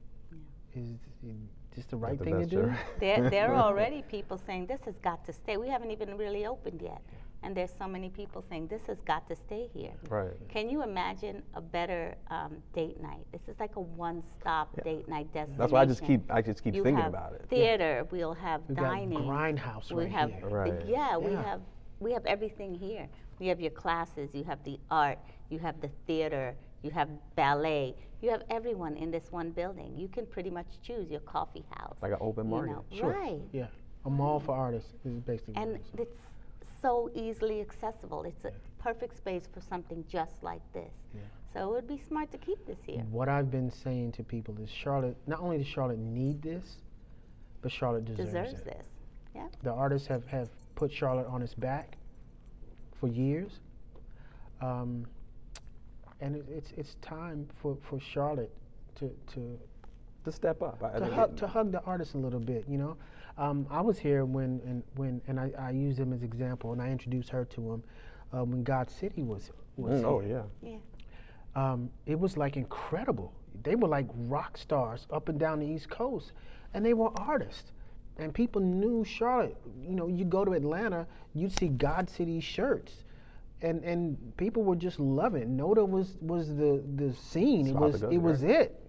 S3: is this the right
S1: the
S3: thing to do?
S1: sure. (laughs)
S4: There, there are already (laughs) people saying this has got to stay. We haven't even really opened yet. And there's so many people saying this has got to stay here.
S1: Right.
S4: Can you imagine a better um, date night? This is like a one-stop date night destination.
S1: That's why I just keep I just keep
S4: you
S1: thinking
S4: have
S1: about it.
S4: Theater. We'll have
S3: We've got
S4: dining.
S3: Grindhouse
S4: we
S3: right
S4: have,
S3: here.
S1: Right.
S4: Yeah, we have we have everything here. We have your classes. You have the art. You have the theater. You have ballet. You have everyone in this one building. You can pretty much choose your coffee house.
S1: Like an open
S4: you
S1: market.
S4: know,
S3: Sure.
S4: Right.
S3: Yeah, a mall for artists is basically.
S4: And
S3: it is.
S4: it's so easily accessible. It's a perfect space for something just like this. So it would be smart to keep this here.
S3: What I've been saying to people is Charlotte, not only does Charlotte need this, but Charlotte deserves, this.
S4: Deserves
S3: it.
S4: this. Yeah.
S3: The artists have, have put Charlotte on its back for years. Um, and it, it's, it's time for, for Charlotte to, to,
S1: To step up. I- I
S3: to,
S1: think
S3: hug, to hug the artists a little bit, you know. Um, I was here when, and, when, and I, I used them as example, and I introduced her to him uh, when God City was, was
S1: Mm, oh yeah.
S4: Yeah.
S3: um, it was like incredible. They were like rock stars up and down the East Coast, and they were artists. And people knew Charlotte. You know, you go to Atlanta, you'd see God City shirts, and and people were just loving it. Noda was was the the scene. It was it was it.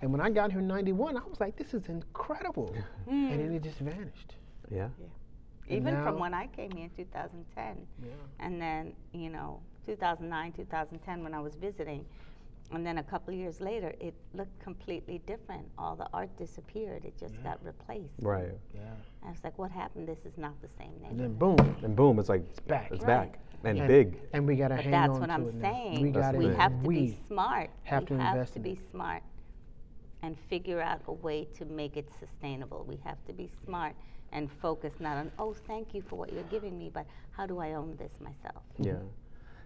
S3: And when I got here in '91, I was like, this is incredible, mm. and then it just vanished.
S1: Yeah.
S3: And
S4: Even from when I came here in 2010.
S3: Yeah.
S4: And then, you know, 2009, 2010 when I was visiting. And then a couple of years later, it looked completely different. All the art disappeared. It just got replaced.
S1: Right.
S3: Yeah.
S4: I was like, what happened? This is not the same
S3: And then boom,
S1: And boom, it's like it's
S3: back.
S1: It's
S4: Right.
S1: back and,
S3: and,
S1: big.
S3: And we got to
S4: But
S3: hang
S4: that's
S3: on
S4: what
S3: to
S4: I'm
S3: it now.
S4: saying.
S3: We
S1: That's
S3: got
S1: the
S4: we
S1: thing.
S4: have to
S3: we
S4: be smart.
S3: have
S4: we
S3: to
S4: have
S3: invest
S4: to
S3: in
S4: be
S3: it.
S4: smart and figure out a way to make it sustainable. We have to be smart and focus not on, oh, thank you for what you're giving me, but how do I own this myself?
S1: Yeah.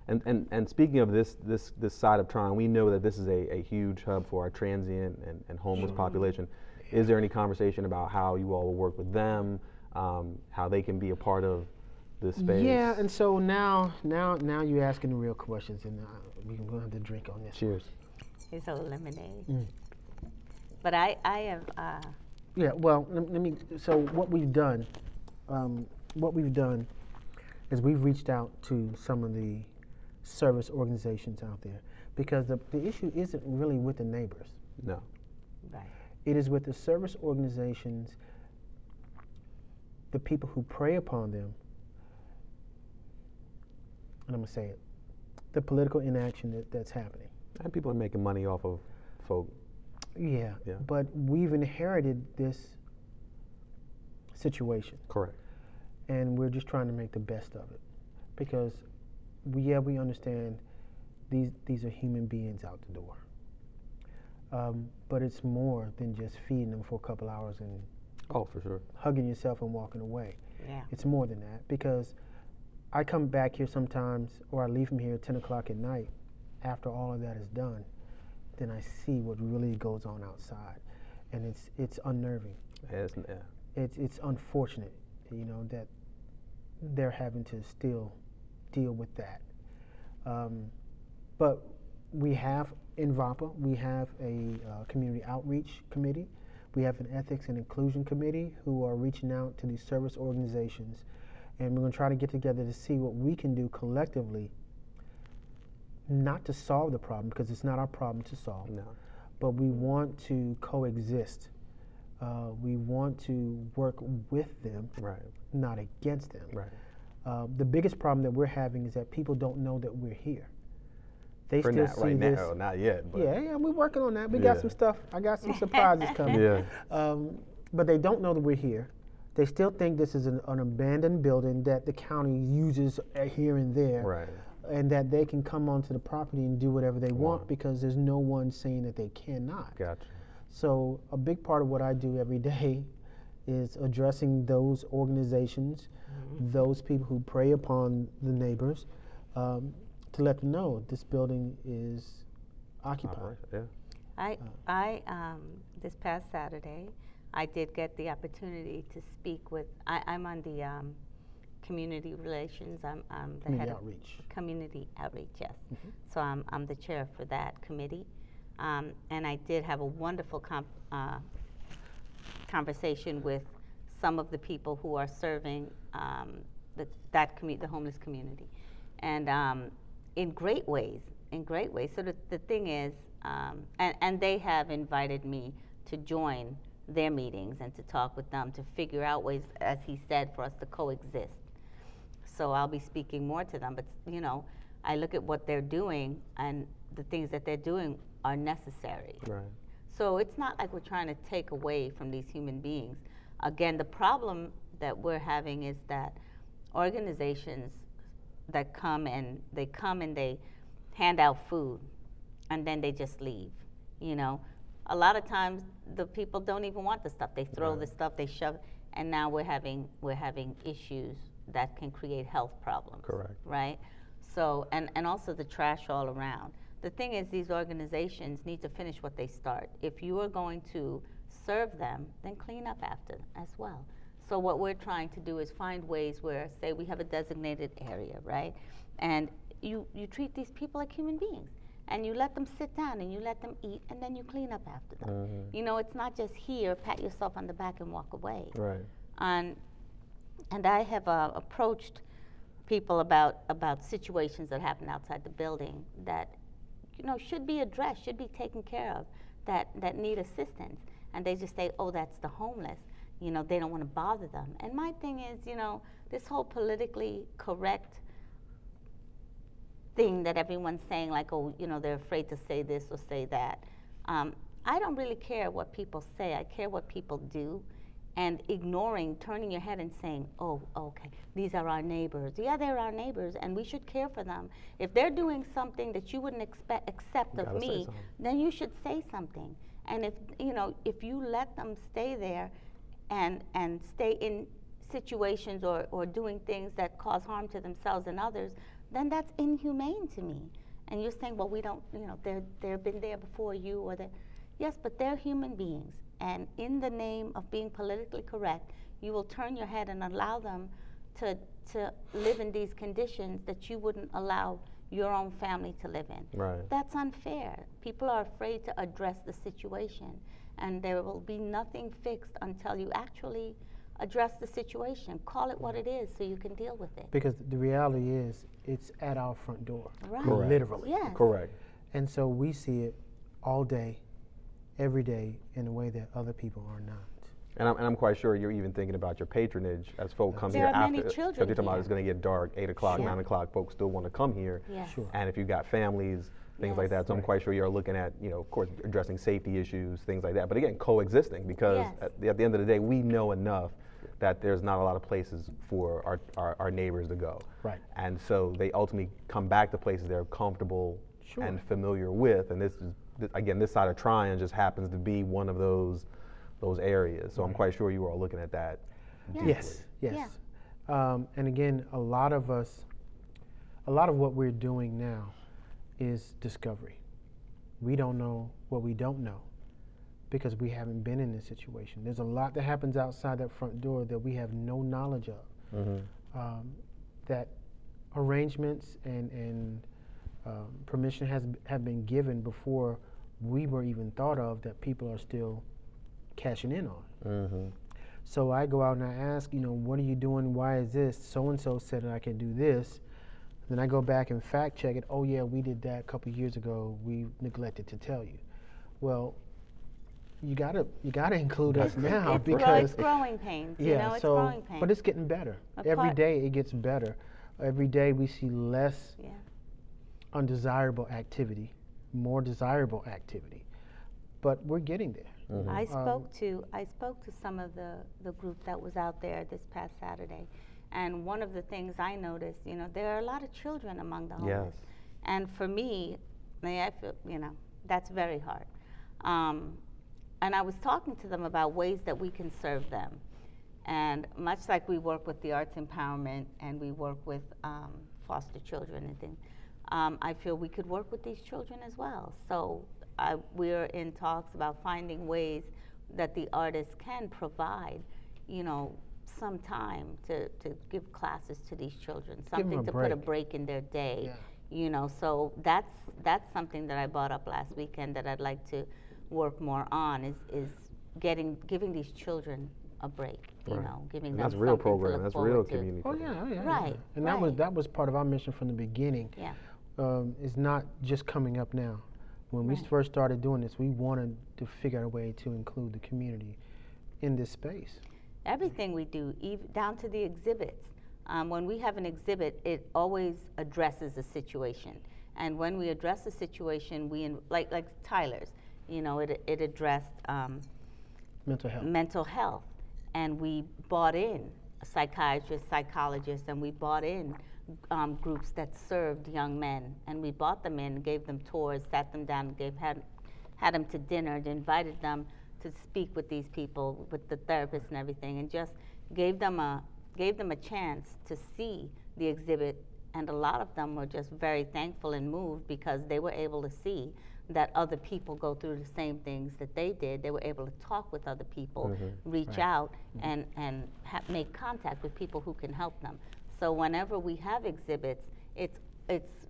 S1: And, and, and speaking of this, this, this side of Tryon, we know that this is a, a huge hub for our transient and, and homeless population. Is there any conversation about how you all will work with them, um, how they can be a part of this space?
S3: Yeah, and so now, now, now you're asking the real questions, and uh, we're gonna have to drink on this.
S1: Cheers.
S4: It's all lemonade.
S3: Mm.
S4: But I, I have, uh,
S3: Yeah, well, let, let me. So what we've done, um, what we've done, is we've reached out to some of the service organizations out there, because the, the issue isn't really with the neighbors.
S1: No.
S4: Right.
S3: It is with the service organizations, the people who prey upon them, and I'm gonna say it, the political inaction that, that's happening.
S1: And people are making money off of folk.
S3: Yeah,
S1: Yeah.
S3: but we've inherited this situation,
S1: Correct.
S3: and we're just trying to make the best of it, because we, yeah, we understand these these are human beings out the door. Um, but it's more than just feeding them for a couple hours and
S1: Oh, for sure.
S3: hugging yourself and walking away.
S4: Yeah.
S3: It's more than that because I come back here sometimes, or I leave from here at 10 o'clock at night. After all of that is done, then I see what really goes on outside, and it's it's unnerving.
S1: It's, yeah.
S3: It's it's unfortunate, you know, that they're having to still deal with that. Um, but we have in VAPA, we have a uh, community outreach committee. We have an ethics and inclusion committee who are reaching out to these service organizations, and we're going to try to get together to see what we can do collectively. Not to solve the problem because it's not our problem to solve,
S1: No.
S3: but we want to coexist. Uh, we want to work with them,
S1: Right.
S3: not against them.
S1: Right.
S3: Uh, the biggest problem that we're having is that people don't know that we're here. They
S1: For
S3: still
S1: not
S3: see
S1: right
S3: this.
S1: now, not yet. But
S3: Yeah, yeah, we're working on that. We got some stuff. I got some surprises (laughs) coming.
S1: Yeah.
S3: Um, but they don't know that we're here. They still think this is an, an abandoned building that the county uses uh, here and there,
S1: Right.
S3: and that they can come onto the property and do whatever they want
S1: Want.
S3: because there's no one saying that they cannot.
S1: Gotcha.
S3: So a big part of what I do every (laughs) day is addressing those organizations, those people who prey upon the neighbors, um, to let them know this building is occupied.
S1: Operation, Yeah.
S4: I, I um, this past Saturday, I did get the opportunity to speak with. I, I'm on the um, community relations. I'm, I'm the
S3: Community
S4: head
S3: outreach.
S4: of community outreach. Yes, so I'm, I'm the chair for that committee, um, and I did have a wonderful comp, uh, conversation with some of the people who are serving um, the, that commu- the homeless community, and um, in great ways, in great ways. So the, the thing is, um, and, and they have invited me to join their meetings and to talk with them to figure out ways, as he said, for us to coexist. So I'll be speaking more to them, but you know, I look at what they're doing, and the things that they're doing are necessary.
S1: Right.
S4: So it's not like we're trying to take away from these human beings. Again, the problem that we're having is that organizations that come and they come and they hand out food and then they just leave. You know, a lot of times the people don't even want the stuff. They throw
S1: Right.
S4: the stuff, they shove, and now we're having we're having issues that can create health problems.
S1: Correct.
S4: Right. So and and also the trash all around. The thing is, these organizations need to finish what they start. If you are going to serve them, then clean up after as well. So what we're trying to do is find ways where, say, we have a designated area, right? And you, you treat these people like human beings. And you let them sit down and you let them eat and then you clean up after them.
S1: Mhm.
S4: You know, it's not just here, pat yourself on the back and walk away.
S1: Right.
S4: And, and I have uh, approached people about, about situations that happen outside the building that, you know, should be addressed, should be taken care of, that, that need assistance. And they just say, oh, that's the homeless. You know, they don't want to bother them. And my thing is, you know, this whole politically correct thing that everyone's saying, like, oh, you know, they're afraid to say this or say that. Um, I don't really care what people say. I care what people do. And ignoring, turning your head and saying, oh, okay, these are our neighbors. Yeah, they're our neighbors, and we should care for them. If they're doing something that you wouldn't expect, accept of me, then you should say something. And if, you know, if you let them stay there and, and stay in situations or, or doing things that cause harm to themselves and others, then that's inhumane to me. And you're saying, well, we don't, you know, they're, they've been there before you or they yes, but they're human beings. And in the name of being politically correct, you will turn your head and allow them to, to live in these conditions that you wouldn't allow your own family to live in.
S1: Right.
S4: That's unfair. People are afraid to address the situation, and there will be nothing fixed until you actually address the situation. Call it what it is so you can deal with it.
S3: Because the reality is, it's at our front door,
S4: Right.
S1: Correct.
S3: literally.
S4: Yes.
S1: Correct.
S3: And so we see it all day, every day, in a way that other people are not.
S1: And I'm, and I'm quite sure you're even thinking about your patronage as folk come
S4: There
S1: here
S4: are
S1: after.
S4: many
S1: 'cause
S4: children
S1: you're talking about
S4: here.
S1: it's going to get dark, 8 o'clock,
S4: Sure.
S1: 9 o'clock. Folks still want to come here.
S4: Yes.
S3: Sure.
S1: And if you've got families, things like
S4: Yes.
S1: that. So I'm quite sure you're looking at, you know, of course, addressing safety issues, things like that. But again, coexisting because
S4: Yes.
S1: at, the, at the end of the day, we know enough that there's not a lot of places for our, our, our neighbors to go.
S3: Right.
S1: And so they ultimately come back to places they're comfortable
S3: Sure.
S1: and familiar with. And this is, th- again, this side of Tryon just happens to be one of those those areas. So I'm quite sure you are looking at that.
S4: Yeah.
S3: Yes, yes. Um, and again, a lot of us, a lot of what we're doing now is discovery. We don't know what we don't know because we haven't been in this situation. There's a lot that happens outside that front door that we have no knowledge of. Um, that arrangements and, and um, permission has have been given before we were even thought of that people are still cashing in on.
S1: Mm-hmm.
S3: So I go out and I ask, you know, what are you doing? Why is this? So and so said that I can do this. Then I go back and fact check it. Oh yeah, we did that a couple years ago. We neglected to tell you. Well, you gotta you gotta include us now
S4: it's, grow,
S3: because
S4: it's growing pains.
S3: yeah.
S4: you know, it's
S3: so
S4: growing pains.
S3: but it's getting better.
S4: A
S3: Every
S4: part-
S3: day it gets better. Every day we see less
S4: yeah.
S3: undesirable activity, more desirable activity. But we're getting there.
S1: Mm-hmm.
S4: I
S3: Um,
S4: spoke to I spoke to some of the the group that was out there this past Saturday, and one of the things I noticed, you know, there are a lot of children among the homeless,
S1: Yes.
S4: and for me, I feel, you know, that's very hard. Um, and I was talking to them about ways that we can serve them, and much like we work with the arts empowerment and we work with um, foster children and things, um, I feel we could work with these children as well. So I, we're in talks about finding ways that the artists can provide, you know, some time to, to give classes to these children, something to put a
S3: break.
S4: break in their day.
S3: Yeah.
S4: You know, so that's that's something that I brought up last weekend that I'd like to work more on is is getting giving these children a break. You
S1: Right.
S4: know, giving
S1: And
S4: them
S1: that's real
S4: something
S1: program. That's
S4: forward
S1: real
S4: to.
S1: community.
S3: Oh yeah, oh, yeah.
S4: Right,
S3: yeah. And that was that was part of our mission from the beginning.
S4: Yeah.
S3: um, is not just coming up now. When we first started doing this, we wanted to figure out a way to include the community in this space.
S4: Everything we do, even down to the exhibits. Um, when we have an exhibit, it always addresses a situation. And when we address a situation, we in, like like Tyler's, you know, it it addressed um,
S3: Mental health.
S4: mental health, and we bought in psychiatrists, psychologists, and we bought in um, groups that served young men, and we bought them in, gave them tours, sat them down, gave had had them to dinner, and invited them to speak with these people, with the therapists and everything, and just gave them a gave them a chance to see the exhibit. And a lot of them were just very thankful and moved because they were able to see that other people go through the same things that they did. They were able to talk with other people, reach
S3: Right.
S4: out, and, and ha- make contact with people who can help them. So whenever we have exhibits, it's, it's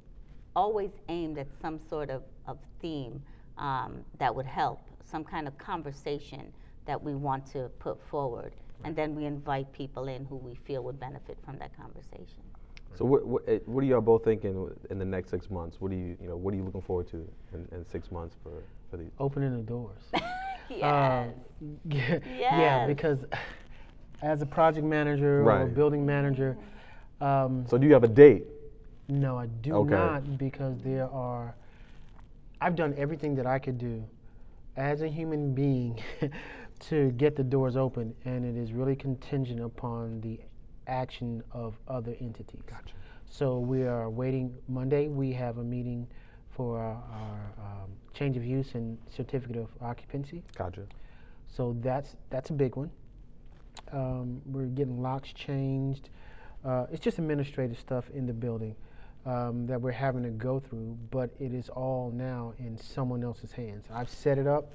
S4: always aimed at some sort of, of theme um, that would help, some kind of conversation that we want to put forward. And then we invite people in who we feel would benefit from that conversation.
S1: So what, what, eh, what are y'all both thinking in the next six months? What do you, you know, what are you looking forward to in, in six months for, for these?
S3: Opening the doors. (laughs)
S4: Yes.
S3: Um, (laughs) yeah, yeah, because (laughs) as a project manager or
S1: Right.
S3: building manager, um,
S1: So do you have a date?
S3: no, I do
S1: Okay.
S3: not because there are. I've done everything that I could do as a human being to get the doors open, and it is really contingent upon the action of other entities.
S1: Gotcha.
S3: So we are waiting. Monday, we have a meeting for our, our um, change of use and certificate of occupancy.
S1: Gotcha.
S3: So that's that's a big one. Um, we're getting locks changed. Uh, it's just administrative stuff in the building um, that we're having to go through, but it is all now in someone else's hands. I've set it up.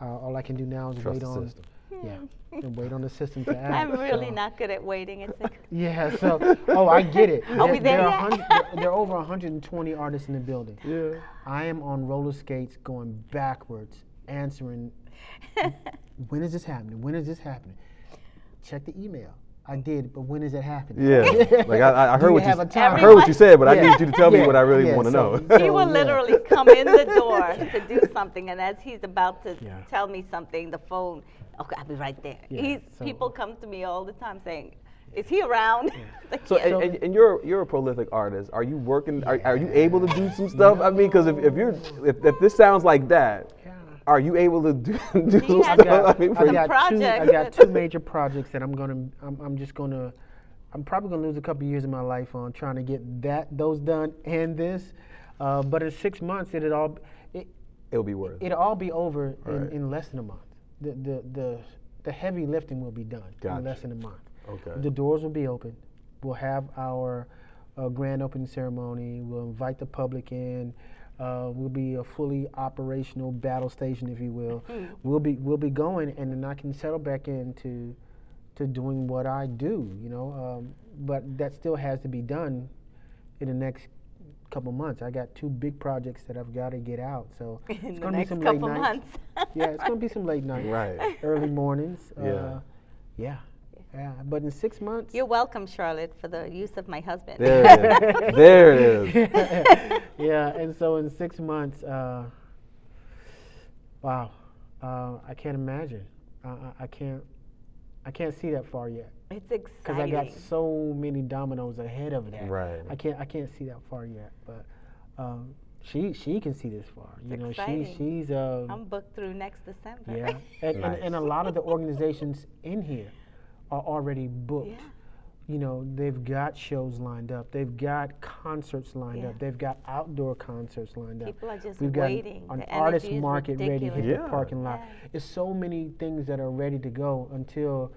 S3: Uh, all I can do now is
S1: Trust
S3: wait on,
S1: system.
S3: Yeah, hmm. and wait on the system to (laughs) act.
S4: I'm really
S3: so-
S4: not good at waiting. It's like, (laughs)
S3: Yeah. So, oh, I get it.
S4: Are we there
S3: there,
S4: yet?
S3: are there, there are over 120 artists in the building.
S1: Yeah.
S3: I am on roller skates going backwards, answering (laughs) when is this happening? When is this happening? Check the email. I did, but when is it happening?
S1: Yeah, (laughs) like I, I- I heard what you,
S3: have a
S1: I
S3: time?
S1: heard what you said, but I need you to tell me what I really
S3: yeah,
S1: want to
S3: so-
S1: know. (laughs)
S4: he will literally come in the door (laughs) to do something, and as he's about to
S3: Yeah.
S4: tell me something, the phone, okay, I'll be right there.
S3: Yeah,
S4: He's,
S3: so-
S4: people come to me all the time saying, "Is he around?" Like,
S1: So,
S4: "Yes."
S1: and, and, and you're you're a prolific artist. Are you working? Are, are you able to do some stuff? I mean, because if, if you're if, if this sounds like that,
S3: Yeah.
S1: Are you able to do, (laughs) do
S4: He
S1: some stuff? (laughs)
S4: got-
S1: I mean,
S3: I got two. I got two major projects that I'm gonna. I'm, I'm just gonna. I'm probably gonna lose a couple years of my life on trying to get that those done and this. Uh, but in six months, it'll all it,
S1: it'll be worth. it.
S3: it'll all be over in,
S1: Right.
S3: in less than a month. The, the the the heavy lifting will be done
S1: Gotcha.
S3: in less than a month.
S1: Okay.
S3: The doors will be open. We'll have our uh, grand opening ceremony. We'll invite the public in. Uh, we'll be a fully operational battle station, if you will. We'll be we'll be going, and then I can settle back into to doing what I do. You know, um, but that still has to be done in the next couple months. I got two big projects that I've got to get out. So (laughs)
S4: in
S3: it's gonna be some late nights. yeah, it's gonna be some late (laughs) nights
S1: Right.
S3: early mornings. Uh, yeah. Yeah. Yeah, but in six months.
S4: You're welcome, Charlotte, for the use of my husband.
S1: There it is. (laughs) there it is. (laughs)
S3: yeah. And so in six months, uh, wow, uh, I can't imagine. I, I, I can't. I can't see that far yet
S4: It's exciting.
S3: because I got so many dominoes ahead of that.
S1: Right.
S3: I can't. I can't see that far yet. But um, she she can see this far. you know,
S4: exciting.
S3: she she's uh,
S4: I'm booked through next December.
S3: Yeah, and, and, and a lot of the (laughs) organizations in here are already booked.
S4: Yeah.
S3: You know, they've got shows lined up. They've got concerts lined
S4: Yeah.
S3: up. They've got outdoor concerts lined up.
S4: People are just
S3: We've got
S4: waiting.
S3: an
S4: The
S3: artist
S4: energy is
S3: market ready to hit.
S1: Yeah.
S3: the parking lot.
S4: Yeah.
S3: There's so many things that are ready to go until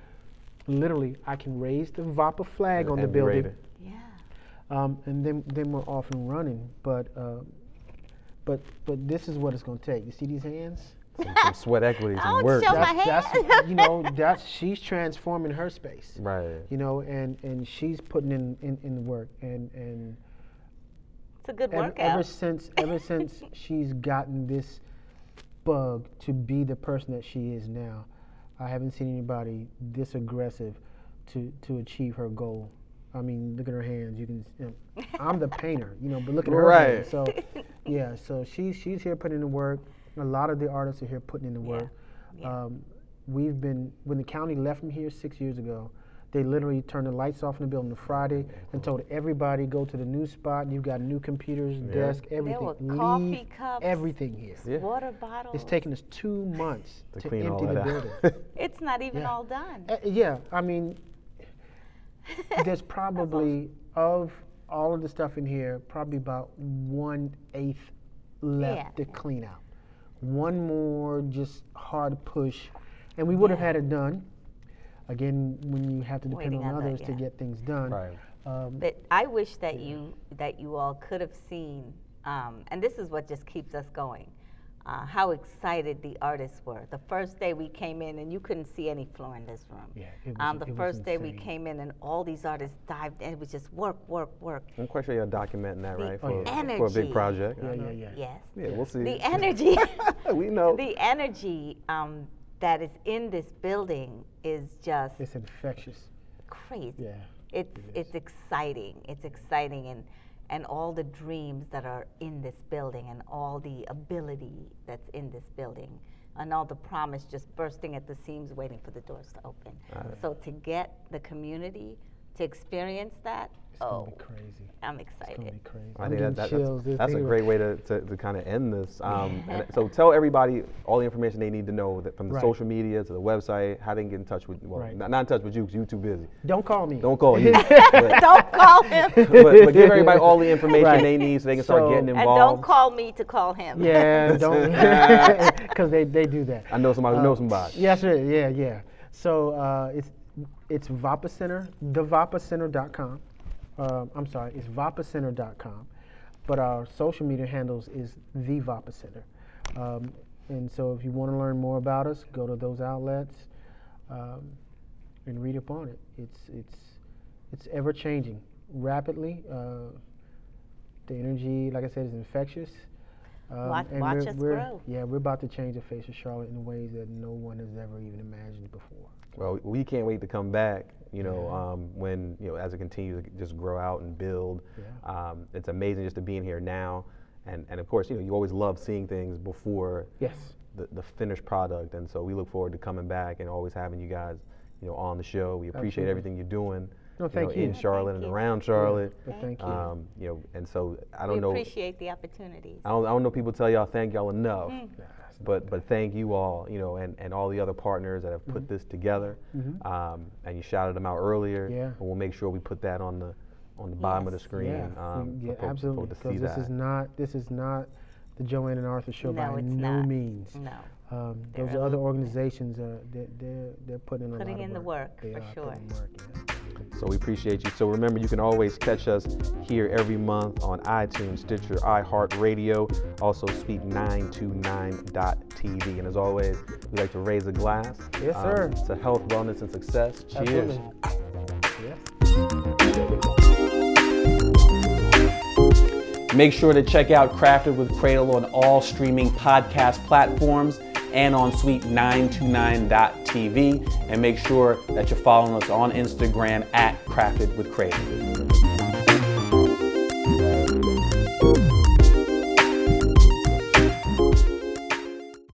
S3: literally I can raise the VAPA flag on the
S1: And be
S3: building,
S1: ready.
S4: Yeah.
S3: um, and then then we're off and running. But uh, but but this is what it's going to take. You see these hands? (laughs)
S1: Some, some sweat equity, some
S4: Don't
S1: work.
S4: show my
S3: that's,
S4: hand.
S3: that's you know (laughs) that's she's transforming her space
S1: Right.
S3: you know and and she's putting in in, in the work and and
S4: It's a good
S3: ever,
S4: workout.
S3: ever since ever since (laughs) she's gotten this bug to be the person that she is now i haven't seen anybody this aggressive to to achieve her goal i mean look at her hands you can you know, i'm the painter you know but look at her
S1: Right.
S3: hands so yeah so she's she's here putting in the work a lot of the artists are here putting in the work
S4: yeah.
S3: um, we've been when the county left me here six years ago they literally turned the lights off in the building on Friday and told everybody go to the new spot. You've got new computers,
S1: Yeah.
S3: desk, everything.
S4: There were
S3: Leave
S4: coffee cups.
S3: everything here.
S1: Yeah.
S4: Water bottles.
S3: It's taken us two months
S1: To
S3: to,
S1: clean all
S3: empty the
S1: that
S3: building. (laughs)
S4: It's not even
S3: Yeah.
S4: all done.
S3: Uh, yeah, I mean, there's (laughs) probably of all of the stuff in here, probably about one eighth left
S4: Yeah.
S3: to clean out. One more just hard push, and we would have
S4: Yeah.
S3: had it done. Again, when you have to depend
S4: Waiting
S3: on
S4: on
S3: others to
S4: yeah.
S3: get things done.
S1: Right.
S3: Um,
S4: But I wish that you that you all could have seen, um, and this is what just keeps us going. Uh, how excited the artists were. The first day we came in, and you couldn't see any floor in this room.
S3: Yeah, it was-
S4: um, the
S3: it was
S4: first day we came in, and all these artists dived, in. it was just work, work, work.
S1: I'm quite sure you're documenting that,
S4: The
S1: right?
S3: Oh,
S1: For,
S3: yeah.
S1: for a big project.
S3: yeah, yeah, yeah.
S4: Yes.
S1: Yeah, we'll see.
S4: The (laughs) energy.
S1: we know.
S4: the energy um, that is in this building is just
S3: It's infectious.
S4: crazy.
S3: Yeah.
S4: It's it's exciting. It's exciting and and all the dreams that are in this building and all the ability that's in this building and all the promise just bursting at the seams waiting for the doors to open. So to get the community to experience that,
S3: It's
S4: oh,
S3: gonna be crazy.
S4: I'm
S3: It's gonna
S4: excited.
S3: be crazy.
S1: I think that, that, that's, that's a great way to, to, to kind of end this. (laughs) Um, and so tell everybody all the information they need to know that from the
S3: Right.
S1: social media to the website, how they can get in touch with, well,
S3: Right.
S1: not, not in touch with you because you're too busy.
S3: Don't call me.
S1: Don't call you. (laughs) but, (laughs)
S4: don't call him.
S1: but, but give everybody all the information
S3: Right.
S1: they need so they can start
S3: So-
S1: getting
S4: and don't call me to call him.
S3: Yeah, don't, because they, they do that.
S1: I know somebody who knows somebody.
S3: Yes, sir. Yeah, yeah. So uh, it's it's Vapa Center, thevapacenter.com. Um, I'm sorry, it's vapacenter.com. But our social media handles is the Vapa Center. Um, and so if you want to learn more about us, go to those outlets um, and read up on it. It's it's it's ever changing rapidly. Uh, the energy, like I said, is infectious. Um,
S4: Watch-
S3: and
S4: watch
S3: we're-
S4: us
S3: we're-
S4: grow.
S3: Yeah, we're about to change the face of Charlotte in ways that no one has ever even imagined before.
S1: Well, we can't wait to come back. You know,
S3: Yeah.
S1: um, when you know as it continues to just grow out and build.
S3: Yeah.
S1: Um, it's amazing just to be in here now, and and of course, you know, you always love seeing things before
S3: Yes.
S1: the, the finished product, and so we look forward to coming back and always having you guys, you know, on the show. We appreciate
S3: Absolutely.
S1: everything you're doing.
S3: No,
S1: you
S3: thank
S1: know,
S3: you.
S1: in
S3: Yeah,
S1: Charlotte
S4: thank
S1: and
S4: you.
S1: around Charlotte.
S3: But thank you.
S1: Um, you know, and so I don't
S4: we
S1: know.
S4: appreciate the opportunities.
S1: I don't, I don't know. People tell y'all thank y'all enough,
S4: Mm.
S1: but but thank you all, you know, and, and all the other partners that have put
S3: Mm-hmm.
S1: this together. Um, and you shouted them out earlier.
S3: Yeah.
S1: And we'll make sure we put that on the on the bottom of the screen.
S3: yeah,
S1: um,
S3: yeah,
S1: for
S3: absolutely.
S1: folks to see
S3: Because this
S1: that.
S3: is not this is not the Joanne and Arthur show
S4: No,
S3: by
S4: it's
S3: no
S4: not.
S3: means.
S4: No.
S3: Um,
S4: They're
S3: those other organizations, uh, they're, they're they're putting in a
S4: Putting
S3: lot
S4: in the
S3: of
S4: work,
S3: They
S4: for sure.
S3: work, yeah.
S1: So we appreciate you. So remember, you can always catch us here every month on iTunes, Stitcher, iHeartRadio, also suite929.tv. And as always, we like to raise a glass. um,
S3: Yes, sir.
S1: to health, wellness, and success. Cheers.
S3: Yes.
S5: Make sure to check out Crafted with Cradle on all streaming podcast platforms and on suite929.tv. And make sure that you're following us on Instagram at Crafted with Cradle.